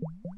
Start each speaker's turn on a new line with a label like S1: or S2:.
S1: Thank you.